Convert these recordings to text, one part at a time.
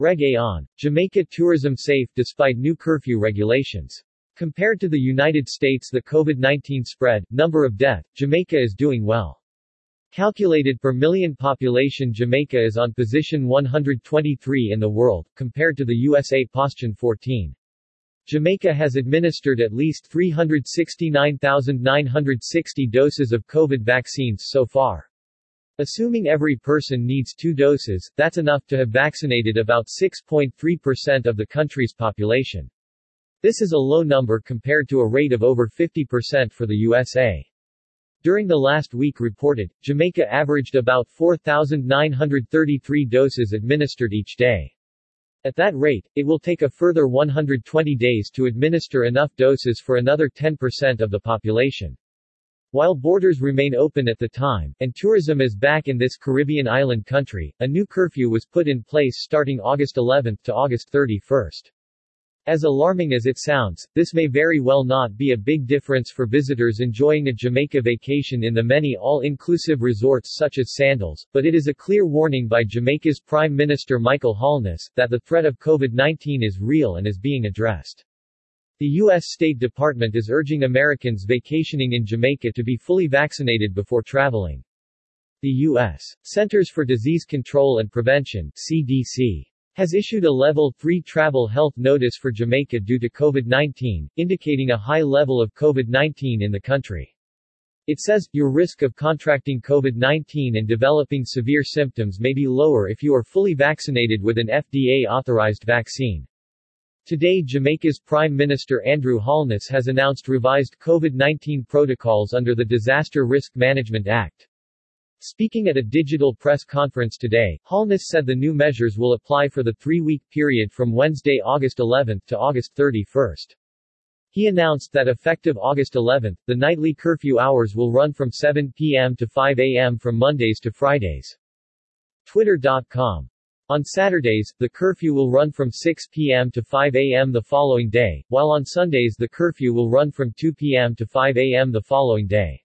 Reg on. Jamaica tourism safe despite new curfew regulations. Compared to the United States the COVID-19 spread, number of death, Jamaica is doing well. Calculated per million population Jamaica is on position 123 in the world, compared to the USA position 14. Jamaica has administered at least 369,960 doses of COVID vaccines so far. Assuming every person needs two doses, that's enough to have vaccinated about 6.3% of the country's population. This is a low number compared to a rate of over 50% for the USA. During the last week reported, Jamaica averaged about 4,933 doses administered each day. At that rate, it will take a further 120 days to administer enough doses for another 10% of the population. While borders remain open at the time, and tourism is back in this Caribbean island country, a new curfew was put in place starting August 11 to August 31. As alarming as it sounds, this may very well not be a big difference for visitors enjoying a Jamaica vacation in the many all-inclusive resorts such as Sandals, but it is a clear warning by Jamaica's Prime Minister Michael Holness, that the threat of COVID-19 is real and is being addressed. The U.S. State Department is urging Americans vacationing in Jamaica to be fully vaccinated before traveling. The U.S. Centers for Disease Control and Prevention CDC, has issued a Level 3 travel health notice for Jamaica due to COVID-19, indicating a high level of COVID-19 in the country. It says, your risk of contracting COVID-19 and developing severe symptoms may be lower if you are fully vaccinated with an FDA-authorized vaccine. Today Jamaica's Prime Minister Andrew Holness has announced revised COVID-19 protocols under the Disaster Risk Management Act. Speaking at a digital press conference today, Holness said the new measures will apply for the three-week period from Wednesday, August 11 to August 31. He announced that effective August 11, the nightly curfew hours will run from 7 p.m. to 5 a.m. from Mondays to Fridays. Twitter.com on Saturdays, the curfew will run from 6 p.m. to 5 a.m. the following day, while on Sundays the curfew will run from 2 p.m. to 5 a.m. the following day.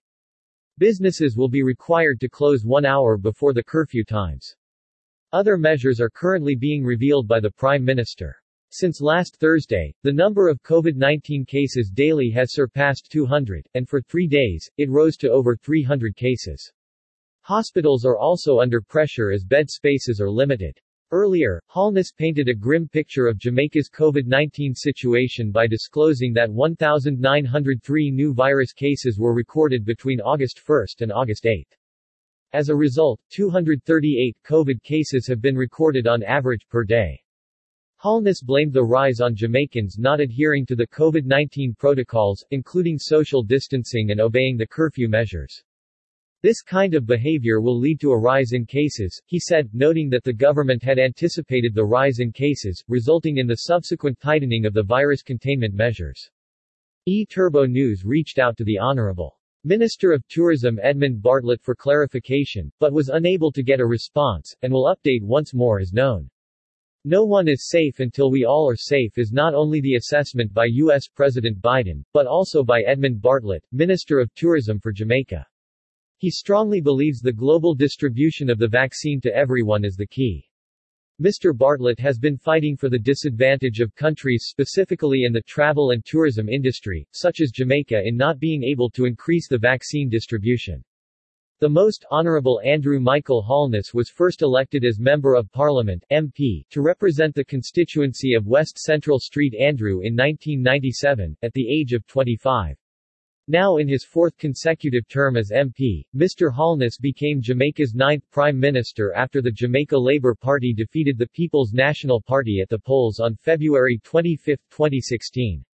Businesses will be required to close one hour before the curfew times. Other measures are currently being revealed by the Prime Minister. Since last Thursday, the number of COVID-19 cases daily has surpassed 200, and for three days, it rose to over 300 cases. Hospitals are also under pressure as bed spaces are limited. Earlier, Holness painted a grim picture of Jamaica's COVID-19 situation by disclosing that 1,903 new virus cases were recorded between August 1 and August 8. As a result, 238 COVID cases have been recorded on average per day. Holness blamed the rise on Jamaicans not adhering to the COVID-19 protocols, including social distancing and obeying the curfew measures. This kind of behavior will lead to a rise in cases, he said, noting that the government had anticipated the rise in cases, resulting in the subsequent tightening of the virus containment measures. E-Turbo News reached out to the Honorable Minister of Tourism Edmund Bartlett for clarification, but was unable to get a response, and will update once more as known. No one is safe until we all are safe is not only the assessment by U.S. President Biden, but also by Edmund Bartlett, Minister of Tourism for Jamaica. He strongly believes the global distribution of the vaccine to everyone is the key. Mr. Bartlett has been fighting for the disadvantage of countries specifically in the travel and tourism industry, such as Jamaica in not being able to increase the vaccine distribution. The Most Honorable Andrew Michael Holness was first elected as Member of Parliament MP, to represent the constituency of West Central Street Andrew in 1997, at the age of 25. Now in his fourth consecutive term as MP, Mr. Holness became Jamaica's ninth Prime Minister after the Jamaica Labour Party defeated the People's National Party at the polls on February 25, 2016.